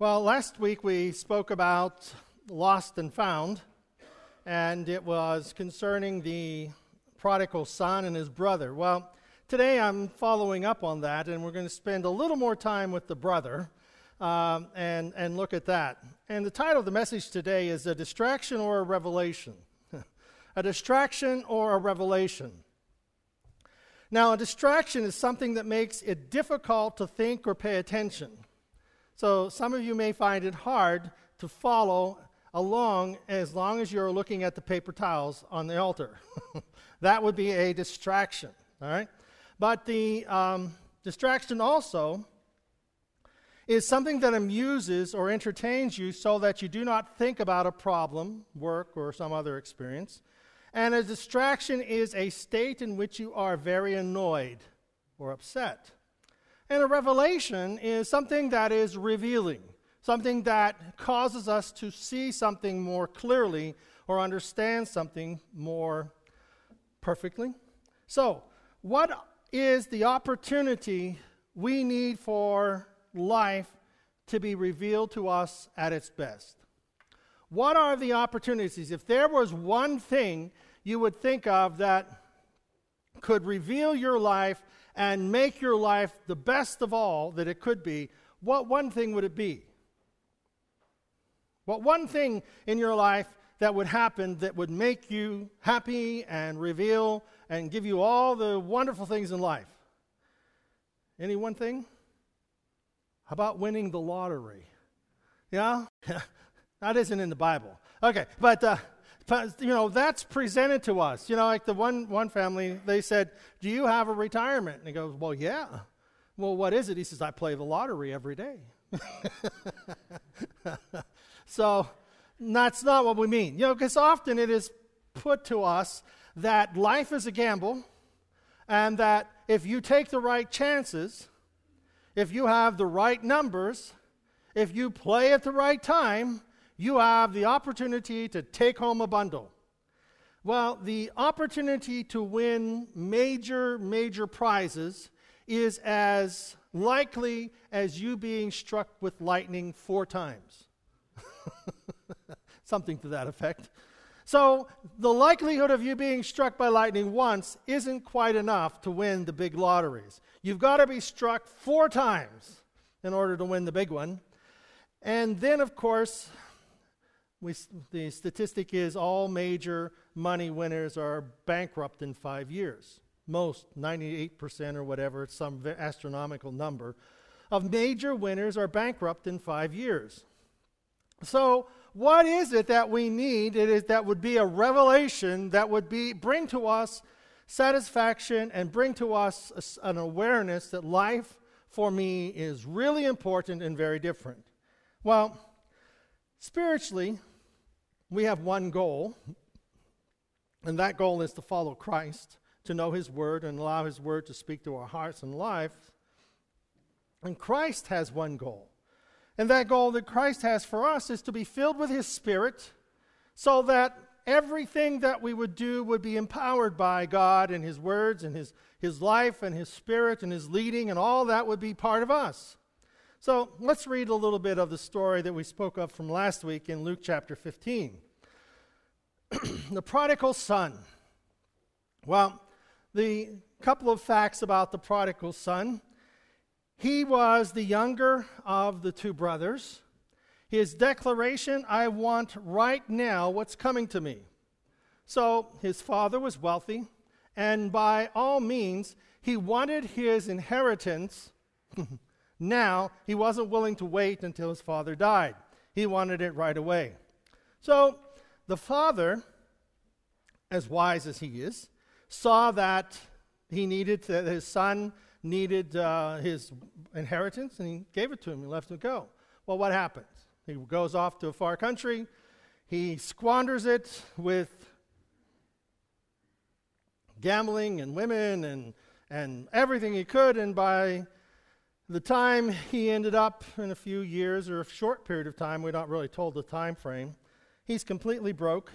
Well, last week we spoke about lost and found, and it was concerning the prodigal son and his brother. Well, today I'm following up on that, and we're going to spend a little more time with the brother um, and, and look at that. And the title of the message today is A Distraction or a Revelation. a distraction or a revelation. Now, a distraction is something that makes it difficult to think or pay attention. So some of you may find it hard to follow along as long as you're looking at the paper towels on the altar. that would be a distraction, all right? But the um, distraction also is something that amuses or entertains you so that you do not think about a problem, work, or some other experience. And a distraction is a state in which you are very annoyed or upset. And a revelation is something that is revealing, something that causes us to see something more clearly or understand something more perfectly. So, what is the opportunity we need for life to be revealed to us at its best? What are the opportunities? If there was one thing you would think of that could reveal your life and make your life the best of all that it could be, what one thing would it be? What one thing in your life that would happen that would make you happy and reveal and give you all the wonderful things in life? Any one thing? How about winning the lottery? Yeah? that isn't in the Bible. Okay, but uh, you know, that's presented to us. You know, like the one, one family, they said, Do you have a retirement? And he goes, Well, yeah. Well, what is it? He says, I play the lottery every day. so that's not what we mean. You know, because often it is put to us that life is a gamble and that if you take the right chances, if you have the right numbers, if you play at the right time, you have the opportunity to take home a bundle. Well, the opportunity to win major, major prizes is as likely as you being struck with lightning four times. Something to that effect. So, the likelihood of you being struck by lightning once isn't quite enough to win the big lotteries. You've got to be struck four times in order to win the big one. And then, of course, we, the statistic is all major money winners are bankrupt in five years. Most, 98% or whatever, it's some astronomical number, of major winners are bankrupt in five years. So, what is it that we need? It is that would be a revelation that would be bring to us satisfaction and bring to us an awareness that life for me is really important and very different. Well, spiritually, we have one goal, and that goal is to follow Christ, to know His Word, and allow His Word to speak to our hearts and lives. And Christ has one goal. And that goal that Christ has for us is to be filled with His Spirit so that everything that we would do would be empowered by God and His words and His, His life and His Spirit and His leading, and all that would be part of us. So let's read a little bit of the story that we spoke of from last week in Luke chapter 15. the prodigal son. Well, the couple of facts about the prodigal son. He was the younger of the two brothers. His declaration, I want right now what's coming to me. So his father was wealthy, and by all means, he wanted his inheritance Now, he wasn't willing to wait until his father died. He wanted it right away. So, the father, as wise as he is, saw that he needed, that his son needed uh, his inheritance, and he gave it to him. He left him go. Well, what happens? He goes off to a far country. He squanders it with gambling and women and, and everything he could, and by the time he ended up in a few years or a short period of time, we're not really told the time frame, he's completely broke.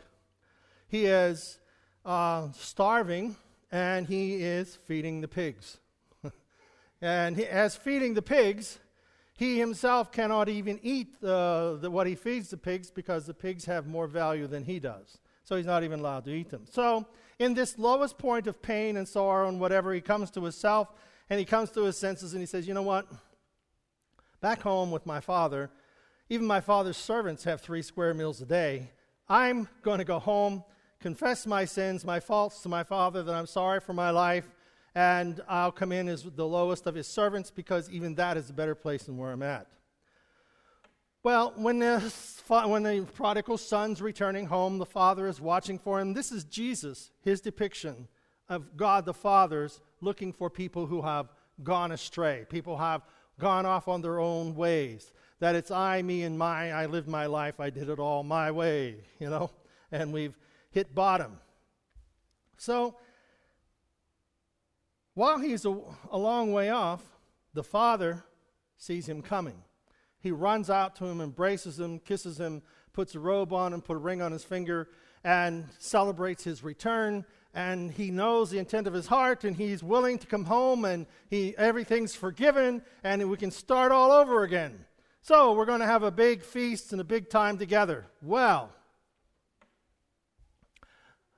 He is uh, starving and he is feeding the pigs. and he, as feeding the pigs, He himself cannot even eat the, the, what he feeds the pigs because the pigs have more value than he does. So he's not even allowed to eat them. So, in this lowest point of pain and sorrow and whatever, he comes to himself and he comes to his senses and he says, You know what? Back home with my father, even my father's servants have three square meals a day. I'm going to go home, confess my sins, my faults to my father, that I'm sorry for my life, and I'll come in as the lowest of his servants because even that is a better place than where I'm at. Well, when the, when the prodigal son's returning home, the father is watching for him. This is Jesus, his depiction of God the Father's looking for people who have gone astray, people have gone off on their own ways. That it's I, me, and my, I lived my life, I did it all my way, you know, and we've hit bottom. So while he's a, a long way off, the father sees him coming. He runs out to him, embraces him, kisses him, puts a robe on him, put a ring on his finger, and celebrates his return. And he knows the intent of his heart, and he's willing to come home, and he, everything's forgiven, and we can start all over again. So we're going to have a big feast and a big time together. Well,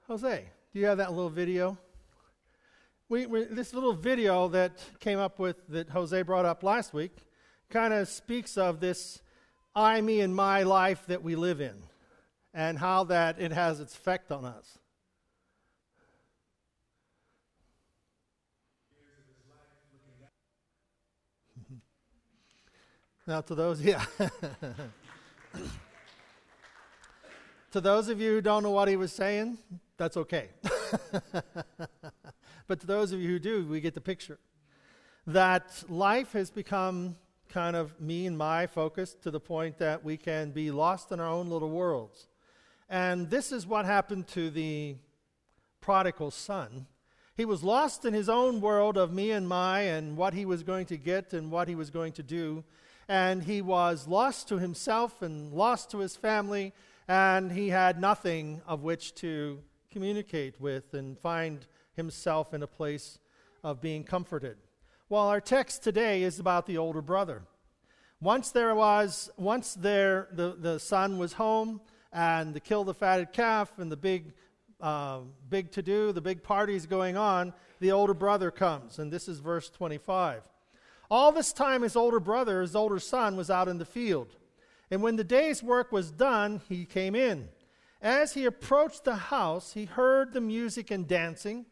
Jose, do you have that little video? we, we, this little video that came up with, that Jose brought up last week, kind of speaks of this I, me, and my life that we live in and how that it has its effect on us. Now, to those, yeah. to those of you who don't know what he was saying, that's okay. But to those of you who do, we get the picture. That life has become kind of me and my focus to the point that we can be lost in our own little worlds. And this is what happened to the prodigal son. He was lost in his own world of me and my and what he was going to get and what he was going to do. And he was lost to himself and lost to his family, and he had nothing of which to communicate with and find himself in a place of being comforted. Well, our text today is about the older brother. Once there was, once there, the, the son was home and the kill the fatted calf and the big, uh, big to do, the big parties going on, the older brother comes. And this is verse 25. All this time, his older brother, his older son, was out in the field. And when the day's work was done, he came in. As he approached the house, he heard the music and dancing.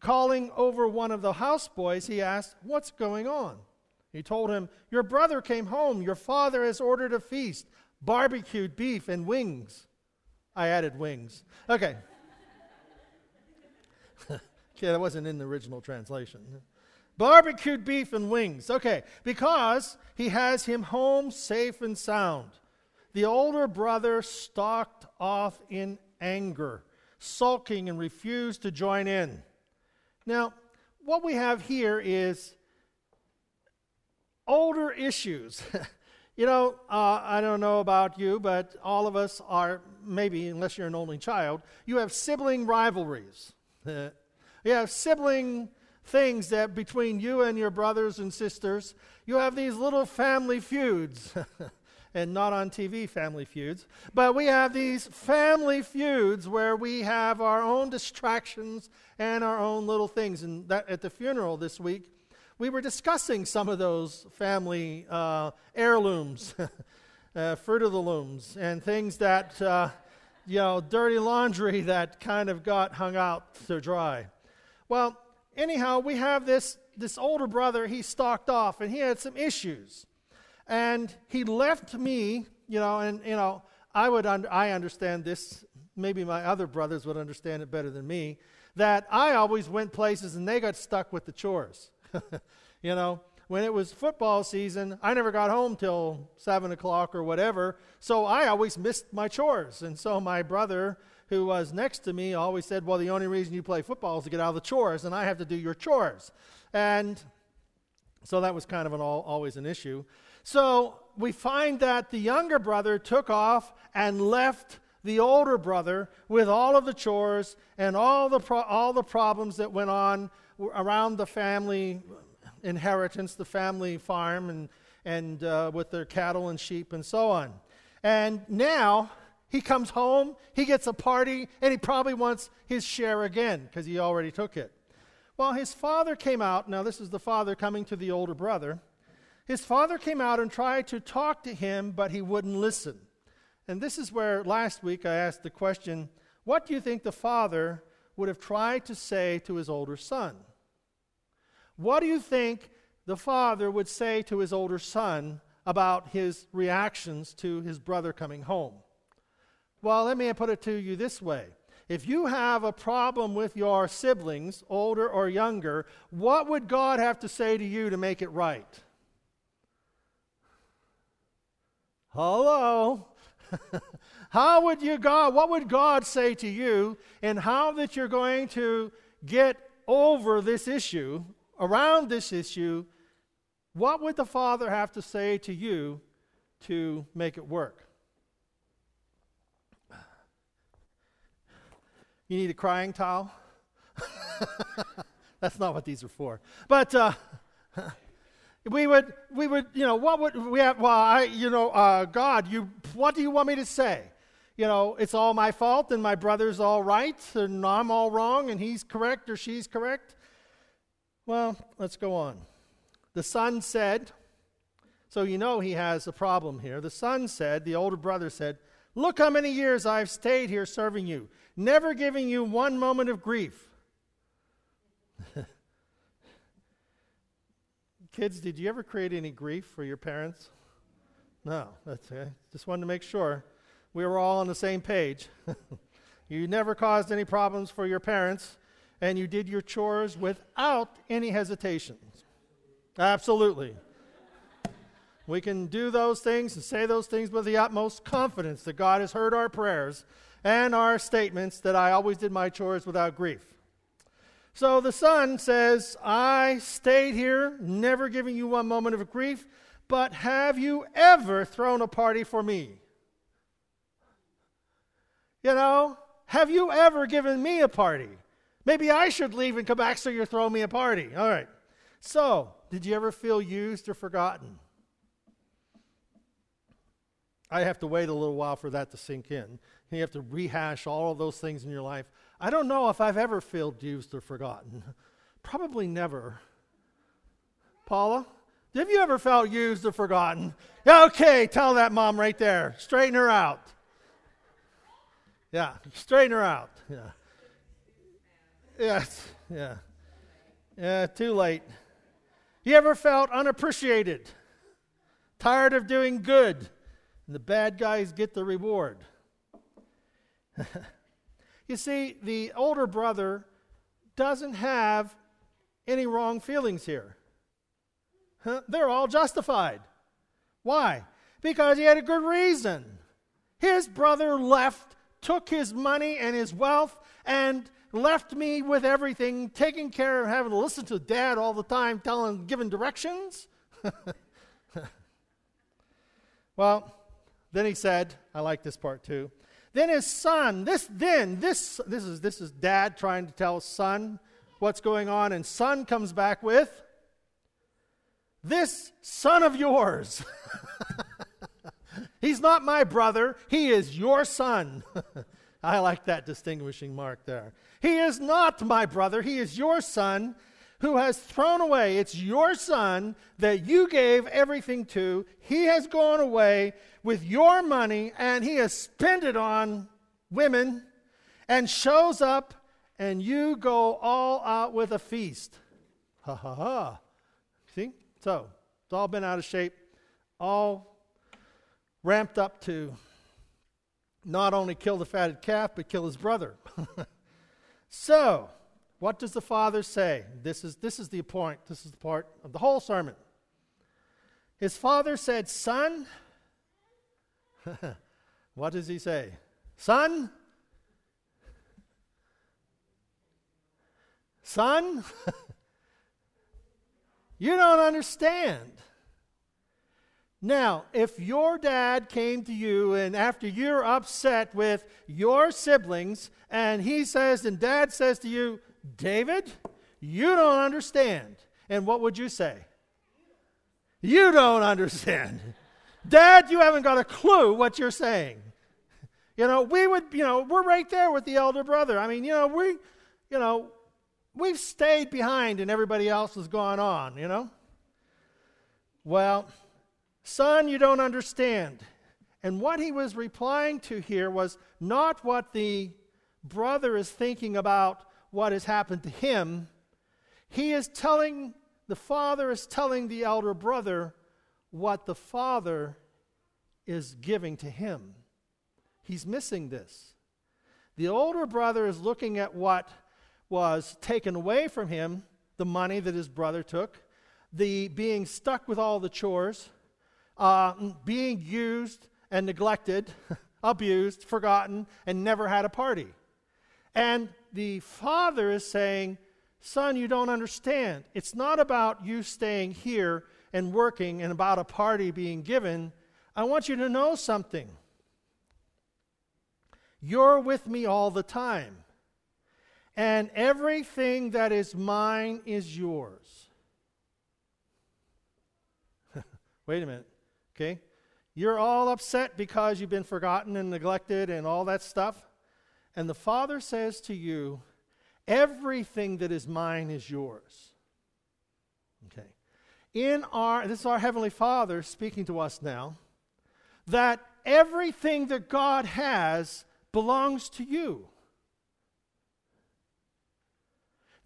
Calling over one of the houseboys, he asked, What's going on? He told him, Your brother came home. Your father has ordered a feast barbecued beef and wings. I added wings. Okay. okay, that wasn't in the original translation. Barbecued beef and wings. Okay, because he has him home safe and sound. The older brother stalked off in anger, sulking and refused to join in. Now, what we have here is older issues. you know, uh, I don't know about you, but all of us are, maybe, unless you're an only child, you have sibling rivalries. you have sibling things that between you and your brothers and sisters, you have these little family feuds. and not on TV family feuds. But we have these family feuds where we have our own distractions and our own little things. And that, at the funeral this week, we were discussing some of those family uh, heirlooms, uh, fruit of the looms, and things that, uh, you know, dirty laundry that kind of got hung out to dry. Well, anyhow, we have this, this older brother, he stalked off, and he had some issues and he left me, you know, and, you know, I would, un- I understand this, maybe my other brothers would understand it better than me, that I always went places and they got stuck with the chores. you know, when it was football season, I never got home till 7 o'clock or whatever, so I always missed my chores. And so my brother, who was next to me, always said, Well, the only reason you play football is to get out of the chores, and I have to do your chores. And so that was kind of an all, always an issue. So we find that the younger brother took off and left the older brother with all of the chores and all the, pro- all the problems that went on around the family inheritance, the family farm, and, and uh, with their cattle and sheep and so on. And now he comes home, he gets a party, and he probably wants his share again because he already took it. Well, his father came out. Now, this is the father coming to the older brother. His father came out and tried to talk to him, but he wouldn't listen. And this is where last week I asked the question what do you think the father would have tried to say to his older son? What do you think the father would say to his older son about his reactions to his brother coming home? Well, let me put it to you this way. If you have a problem with your siblings, older or younger, what would God have to say to you to make it right? Hello? how would you God, what would God say to you and how that you're going to get over this issue, around this issue, what would the Father have to say to you to make it work? You need a crying towel? That's not what these are for. But uh, we would, we would, you know, what would we have? Well, I, you know, uh, God, you, what do you want me to say? You know, it's all my fault, and my brother's all right, and I'm all wrong, and he's correct or she's correct. Well, let's go on. The son said, so you know he has a problem here. The son said, the older brother said, Look how many years I've stayed here serving you, never giving you one moment of grief. Kids, did you ever create any grief for your parents? No, that's okay. Just wanted to make sure we were all on the same page. you never caused any problems for your parents, and you did your chores without any hesitations. Absolutely. We can do those things and say those things with the utmost confidence that God has heard our prayers and our statements that I always did my chores without grief. So the son says, I stayed here, never giving you one moment of grief, but have you ever thrown a party for me? You know, have you ever given me a party? Maybe I should leave and come back so you're throwing me a party. All right. So, did you ever feel used or forgotten? I have to wait a little while for that to sink in. You have to rehash all of those things in your life. I don't know if I've ever felt used or forgotten. Probably never. Paula, have you ever felt used or forgotten? Okay, tell that mom right there. Straighten her out. Yeah, straighten her out. Yeah. Yes, yeah. Yeah, too late. You ever felt unappreciated? Tired of doing good? And the bad guys get the reward? You see, the older brother doesn't have any wrong feelings here. Huh? They're all justified. Why? Because he had a good reason. His brother left, took his money and his wealth, and left me with everything, taking care of having to listen to dad all the time, telling, giving directions. well, then he said, I like this part too. Then his son, this then, this this is this is dad trying to tell son what's going on, and son comes back with this son of yours. He's not my brother, he is your son. I like that distinguishing mark there. He is not my brother, he is your son who has thrown away. It's your son that you gave everything to. He has gone away with your money and he has spent it on women and shows up and you go all out with a feast. Ha ha ha. See? So, it's all been out of shape, all ramped up to not only kill the fatted calf, but kill his brother. so, what does the Father say? This is, this is the point. This is the part of the whole sermon. His Father said, Son, what does he say? Son? Son? you don't understand. Now, if your dad came to you and after you're upset with your siblings, and he says, and dad says to you, David, you don't understand. And what would you say? You don't understand. Dad, you haven't got a clue what you're saying. You know, we would, you know, we're right there with the elder brother. I mean, you know, we, you know, we've stayed behind and everybody else has gone on, you know? Well, son, you don't understand. And what he was replying to here was not what the brother is thinking about what has happened to him. He is telling, the father is telling the elder brother what the father is giving to him. He's missing this. The older brother is looking at what was taken away from him, the money that his brother took, the being stuck with all the chores, uh, being used and neglected, abused, forgotten, and never had a party. And the father is saying, Son, you don't understand. It's not about you staying here and working and about a party being given. I want you to know something. You're with me all the time, and everything that is mine is yours. Wait a minute, okay? You're all upset because you've been forgotten and neglected and all that stuff. And the Father says to you, Everything that is mine is yours. Okay. In our, this is our Heavenly Father speaking to us now, that everything that God has belongs to you.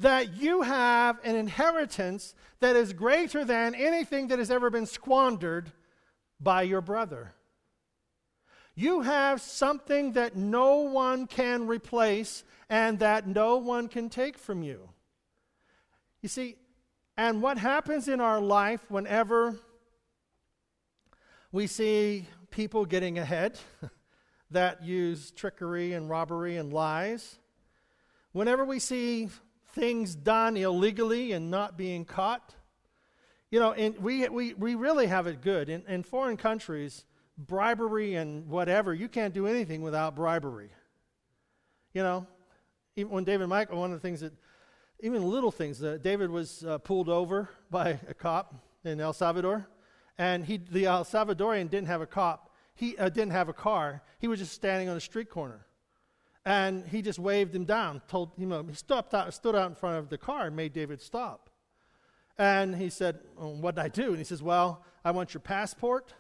That you have an inheritance that is greater than anything that has ever been squandered by your brother. You have something that no one can replace and that no one can take from you. You see, and what happens in our life whenever we see people getting ahead that use trickery and robbery and lies, whenever we see things done illegally and not being caught, you know, and we, we, we really have it good. In, in foreign countries, bribery and whatever, you can't do anything without bribery. You know, even when David Michael, one of the things that, even little things, uh, David was uh, pulled over by a cop in El Salvador, and he, the El Salvadorian didn't have a cop. He uh, didn't have a car. He was just standing on a street corner. And he just waved him down, told, you know, he stopped out, stood out in front of the car and made David stop. And he said, well, What did I do? And he says, Well, I want your passport.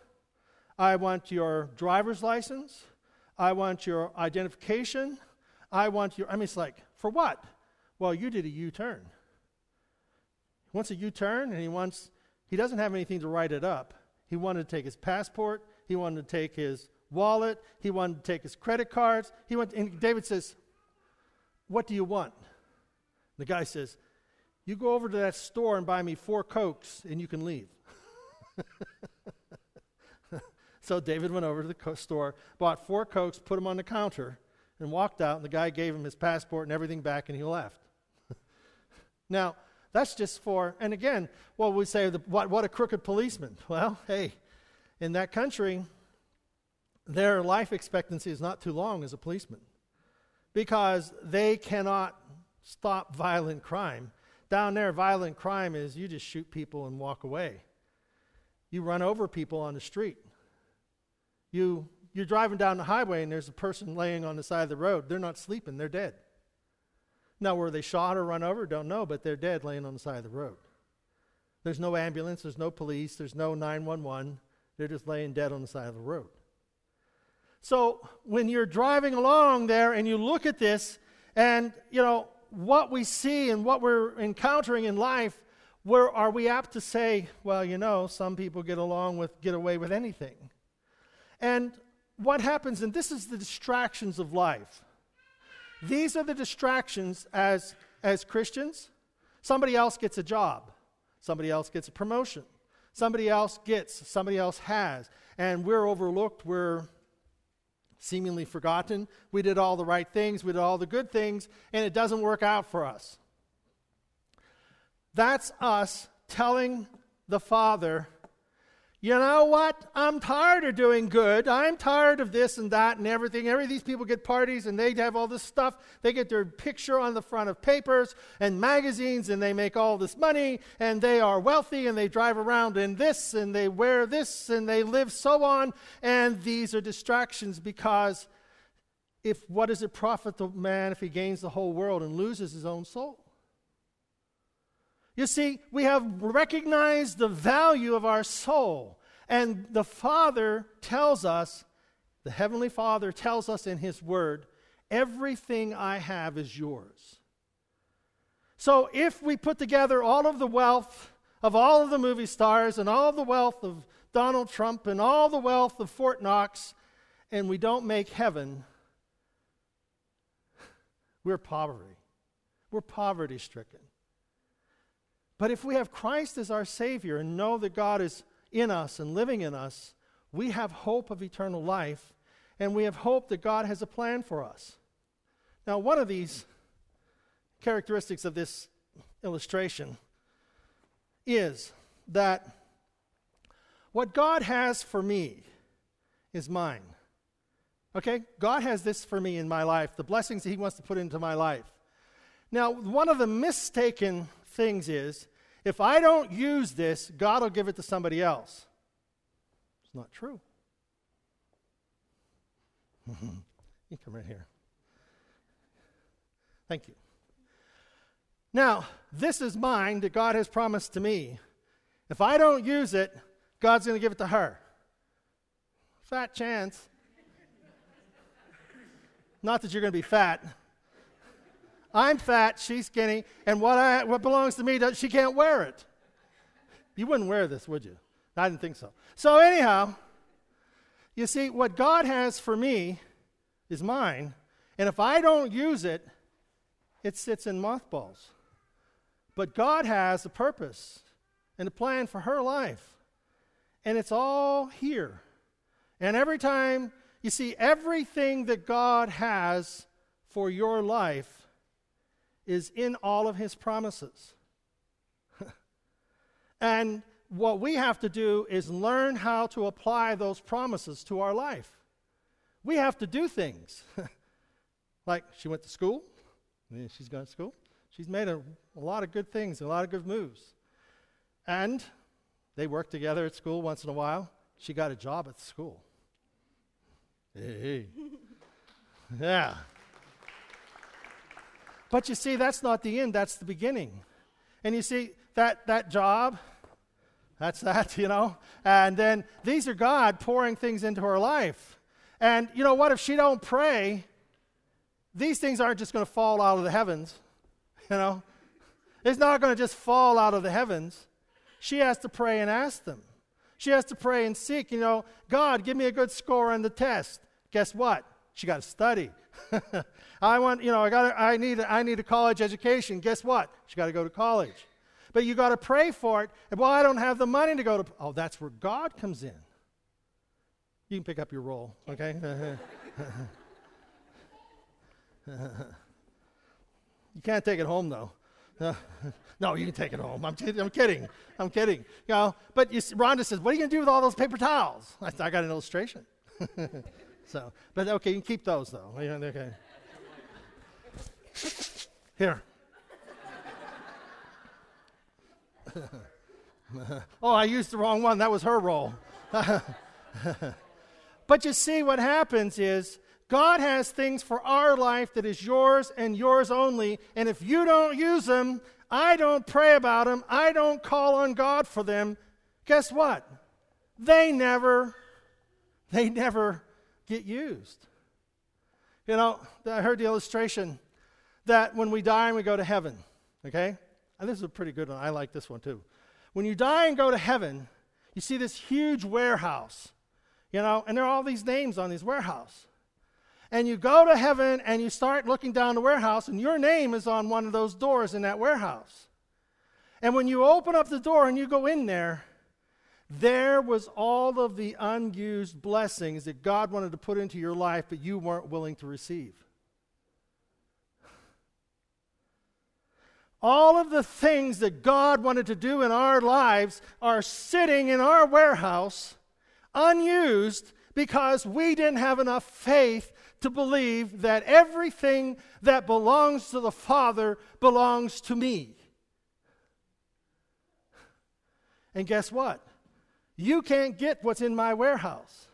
I want your driver's license. I want your identification. I want your. I mean, it's like, for what? Well, you did a U turn. He wants a U turn, and he wants, he doesn't have anything to write it up. He wanted to take his passport, he wanted to take his wallet, he wanted to take his credit cards. He went, and David says, What do you want? The guy says, you go over to that store and buy me four Cokes and you can leave. so David went over to the store, bought four Cokes, put them on the counter, and walked out. And the guy gave him his passport and everything back, and he left. now, that's just for, and again, what we say, the, what, what a crooked policeman. Well, hey, in that country, their life expectancy is not too long as a policeman because they cannot stop violent crime down there, violent crime is you just shoot people and walk away. You run over people on the street. You, you're driving down the highway and there's a person laying on the side of the road. They're not sleeping, they're dead. Now, were they shot or run over? Don't know, but they're dead laying on the side of the road. There's no ambulance, there's no police, there's no 911. They're just laying dead on the side of the road. So when you're driving along there and you look at this, and, you know, what we see and what we're encountering in life, where are we apt to say, well, you know, some people get along with, get away with anything? And what happens, and this is the distractions of life. These are the distractions as, as Christians. Somebody else gets a job, somebody else gets a promotion, somebody else gets, somebody else has, and we're overlooked, we're seemingly forgotten. We did all the right things, we did all the good things, and it doesn't work out for us. That's us telling the Father, you know what? I'm tired of doing good. I'm tired of this and that and everything. Every these people get parties and they have all this stuff. They get their picture on the front of papers and magazines and they make all this money and they are wealthy and they drive around in this and they wear this and they live so on. And these are distractions because if what does it profit the man if he gains the whole world and loses his own soul? You see, we have recognized the value of our soul. And the Father tells us, the Heavenly Father tells us in His Word, everything I have is yours. So if we put together all of the wealth of all of the movie stars and all the wealth of Donald Trump and all the wealth of Fort Knox, and we don't make heaven, we're poverty. We're poverty stricken. But if we have Christ as our Savior and know that God is in us and living in us, we have hope of eternal life and we have hope that God has a plan for us. Now, one of these characteristics of this illustration is that what God has for me is mine. Okay? God has this for me in my life, the blessings that He wants to put into my life. Now, one of the mistaken things is if I don't use this, God will give it to somebody else. It's not true. you come right here. Thank you. Now, this is mine that God has promised to me. If I don't use it, God's going to give it to her. Fat chance. Not that you're going to be fat. I'm fat, she's skinny, and what, I, what belongs to me, she can't wear it. You wouldn't wear this, would you? I didn't think so. So, anyhow, you see, what God has for me is mine, and if I don't use it, it sits in mothballs. But God has a purpose and a plan for her life, and it's all here. And every time, you see, everything that God has for your life is in all of his promises. and what we have to do is learn how to apply those promises to our life. We have to do things. like she went to school, she's gone to school. She's made a, a lot of good things, a lot of good moves. And they work together at school once in a while. She got a job at school. Hey. yeah. But you see, that's not the end, that's the beginning. And you see, that, that job, that's that, you know? And then these are God pouring things into her life. And you know what? If she don't pray, these things aren't just going to fall out of the heavens, you know? It's not going to just fall out of the heavens. She has to pray and ask them. She has to pray and seek, you know, God, give me a good score on the test. Guess what? She got to study. I want, you know, I got I need I need a college education. Guess what? She got to go to college. But you got to pray for it. And, well, I don't have the money to go to Oh, that's where God comes in. You can pick up your roll, okay? you can't take it home though. no, you can take it home. I'm, I'm kidding. I'm kidding. You know, but you, Rhonda says, "What are you going to do with all those paper towels?" I, I got an illustration. So, but okay, you can keep those though. Okay. Here. oh, I used the wrong one. That was her roll. but you see, what happens is God has things for our life that is yours and yours only. And if you don't use them, I don't pray about them, I don't call on God for them, guess what? They never, they never get used. You know, I heard the illustration that when we die and we go to heaven, okay? And this is a pretty good one. I like this one too. When you die and go to heaven, you see this huge warehouse, you know, and there are all these names on this warehouse. And you go to heaven and you start looking down the warehouse, and your name is on one of those doors in that warehouse. And when you open up the door and you go in there, there was all of the unused blessings that God wanted to put into your life, but you weren't willing to receive. all of the things that God wanted to do in our lives are sitting in our warehouse unused because we didn't have enough faith to believe that everything that belongs to the Father belongs to me. And guess what? You can't get what's in my warehouse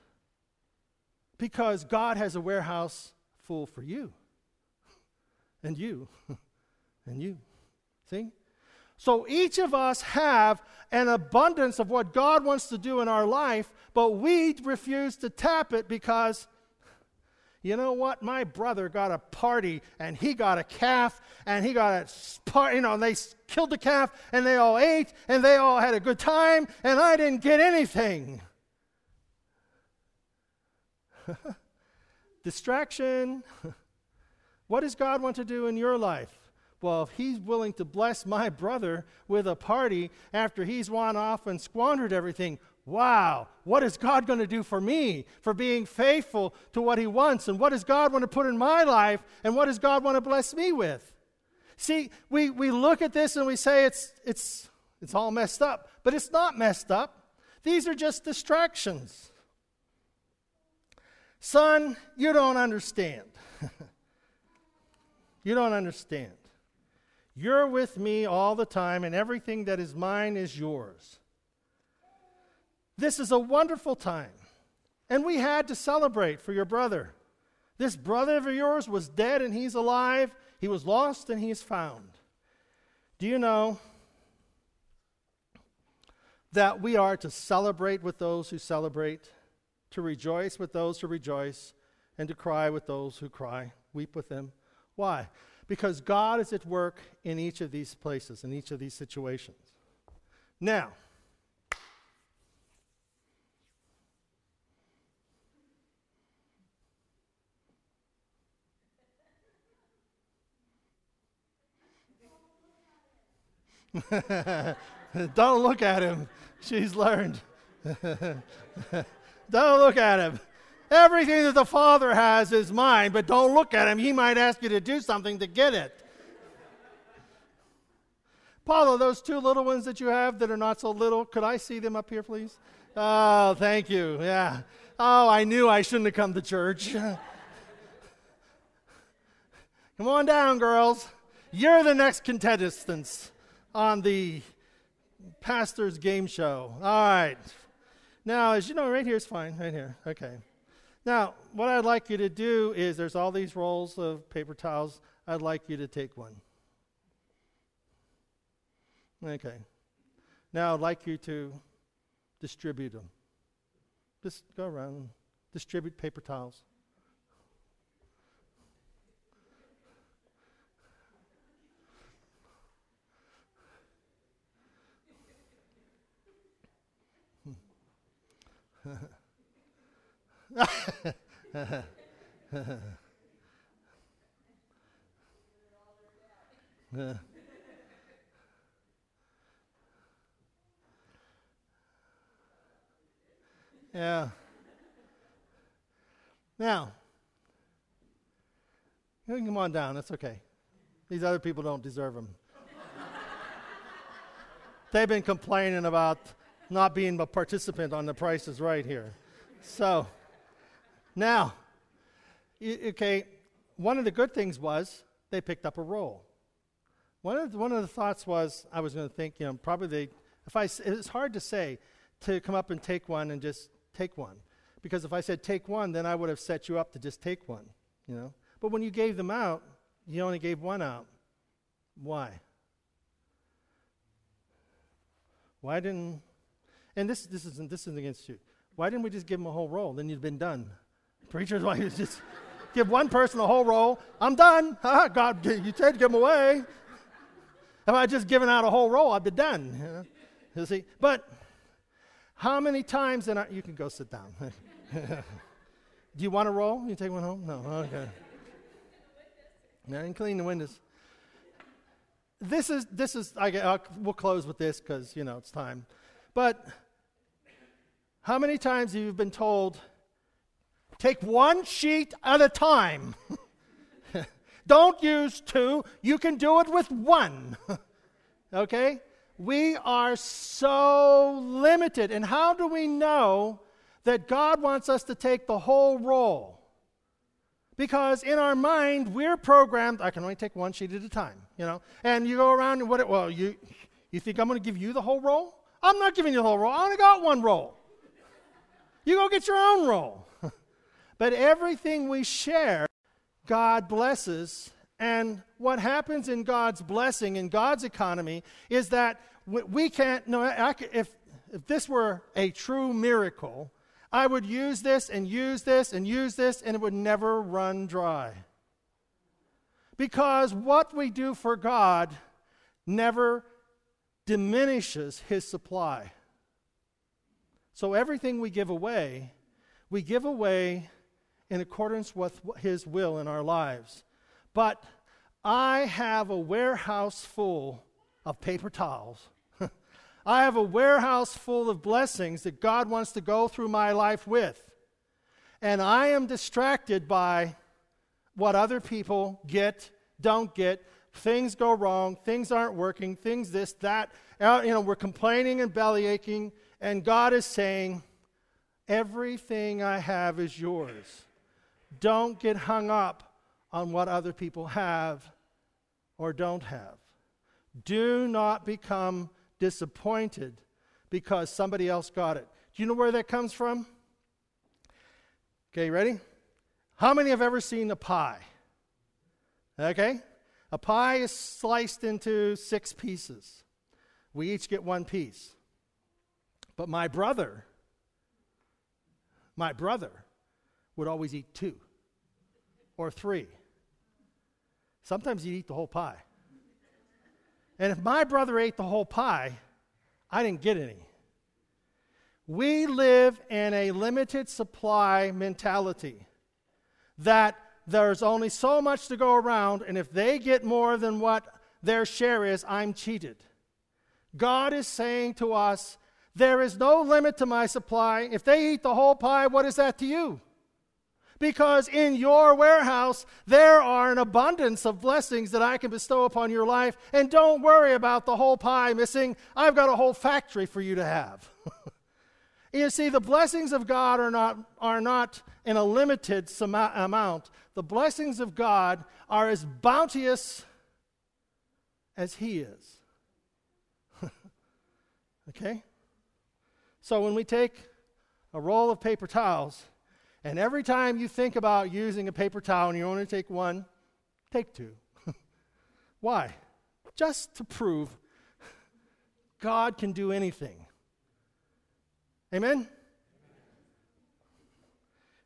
because God has a warehouse full for you and you and you. See? So each of us have an abundance of what God wants to do in our life, but we refuse to tap it because you know what? My brother got a party and he got a calf and he got a part, you know, and they killed the calf and they all ate and they all had a good time and I didn't get anything. Distraction. what does God want to do in your life? Well, if he's willing to bless my brother with a party after he's gone off and squandered everything, wow, what is God going to do for me for being faithful to what he wants? And what does God want to put in my life? And what does God want to bless me with? See, we, we look at this and we say it's, it's, it's all messed up, but it's not messed up. These are just distractions. Son, you don't understand. you don't understand. You're with me all the time, and everything that is mine is yours. This is a wonderful time. And we had to celebrate for your brother. This brother of yours was dead and he's alive. He was lost and he's found. Do you know that we are to celebrate with those who celebrate, to rejoice with those who rejoice, and to cry with those who cry, weep with them? Why? because God is at work in each of these places, in each of these situations. Now, Don't look at him. She's learned. Don't look at him. Everything that the Father has is mine, but don't look at him. He might ask you to do something to get it. Paula, those two little ones that you have that are not so little, could I see them up here, please? Oh, thank you. Yeah. Oh, I knew I shouldn't have come to church. come on down, girls. You're the next contestants on the pastor's game show. All right. Now, as you know, right here is fine. Right here. Okay. Now, what I'd like you to do is there's all these rolls of paper towels. I'd like you to take one. Okay. Now, I'd like you to distribute them. Just go around distribute paper towels. yeah. Now, you can come on down. That's okay. These other people don't deserve them. They've been complaining about not being a participant on the Price is Right here. So. Now, okay, one of the good things was they picked up a roll. One of the, one of the thoughts was I was going to think, you know, probably they, if I, it's hard to say to come up and take one and just take one. Because if I said take one, then I would have set you up to just take one, you know. But when you gave them out, you only gave one out. Why? Why didn't, and this, this, isn't, this isn't against you. Why didn't we just give them a whole roll? Then you'd been done. Preachers want you just give one person a whole roll. I'm done. God, you said give them away. If I just given out a whole roll, I'd be done. You, see, but how many times? And you can go sit down. Do you want a roll? You take one home? No. Okay. Now you clean the windows. This is this is. I, I'll, we'll close with this because you know it's time. But how many times have you been told? Take one sheet at a time. Don't use two. You can do it with one. okay? We are so limited. And how do we know that God wants us to take the whole roll? Because in our mind, we're programmed, I can only take one sheet at a time, you know. And you go around and what, it, well, you, you think I'm going to give you the whole roll? I'm not giving you the whole roll. I only got one roll. You go get your own roll. but everything we share, God blesses. And what happens in God's blessing, in God's economy, is that we can't, no, if, if this were a true miracle, I would use this and use this and use this, and it would never run dry. Because what we do for God never diminishes his supply. So everything we give away, we give away in accordance with his will in our lives. But I have a warehouse full of paper towels. I have a warehouse full of blessings that God wants to go through my life with. And I am distracted by what other people get, don't get, things go wrong, things aren't working, things this, that. Uh, you know, we're complaining and belly aching, and God is saying, Everything I have is yours. Don't get hung up on what other people have or don't have. Do not become disappointed because somebody else got it. Do you know where that comes from? Okay, ready? How many have ever seen a pie? Okay? A pie is sliced into six pieces. We each get one piece. But my brother, my brother would always eat two or three. Sometimes he'd eat the whole pie. And if my brother ate the whole pie, I didn't get any. We live in a limited supply mentality that there's only so much to go around, and if they get more than what their share is, I'm cheated. God is saying to us, There is no limit to my supply. If they eat the whole pie, what is that to you? Because in your warehouse, there are an abundance of blessings that I can bestow upon your life. And don't worry about the whole pie missing. I've got a whole factory for you to have. you see, the blessings of God are not, are not in a limited amount. The blessings of God are as bounteous as He is. Okay? So when we take a roll of paper towels, and every time you think about using a paper towel and you only take one, take two. Why? Just to prove God can do anything. Amen?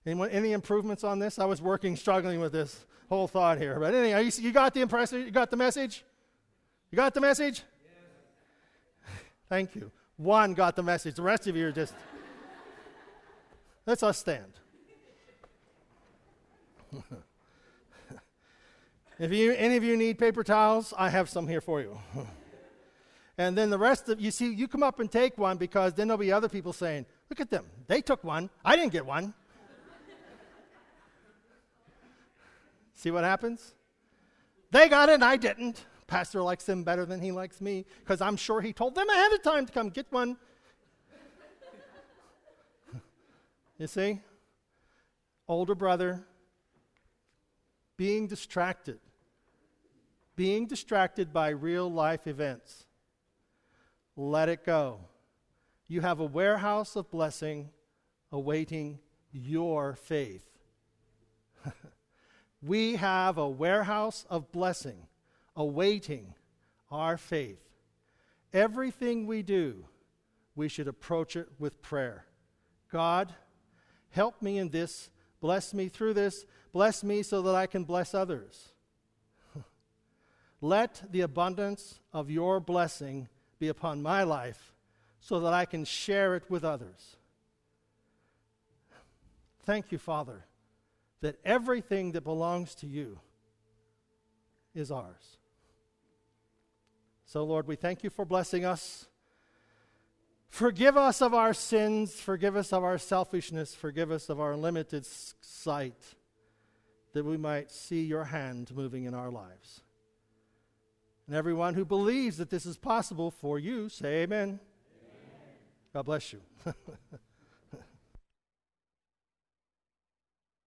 Anyone, any improvements on this? I was working, struggling with this whole thought here. But anyway, you, you got the impression? You got the message? You got the message? Thank you. One got the message. The rest of you are just. Let's us stand. if you, any of you need paper towels, I have some here for you. and then the rest of you see, you come up and take one because then there'll be other people saying, "Look at them. They took one. I didn't get one." See what happens? They got it and I didn't. Pastor likes them better than he likes me because I'm sure he told them ahead of time to come get one. you see? Older brother being distracted, being distracted by real life events. Let it go. You have a warehouse of blessing awaiting your faith. we have a warehouse of blessing awaiting our faith. Everything we do, we should approach it with prayer. God, help me in this. Bless me through this. Bless me so that I can bless others. Let the abundance of your blessing be upon my life so that I can share it with others. Thank you, Father, that everything that belongs to you is ours. So, Lord, we thank you for blessing us. Forgive us of our sins. Forgive us of our selfishness. Forgive us of our limited sight. that we might see your hand moving in our lives. And everyone who believes that this is possible for you, say amen. amen. God bless you.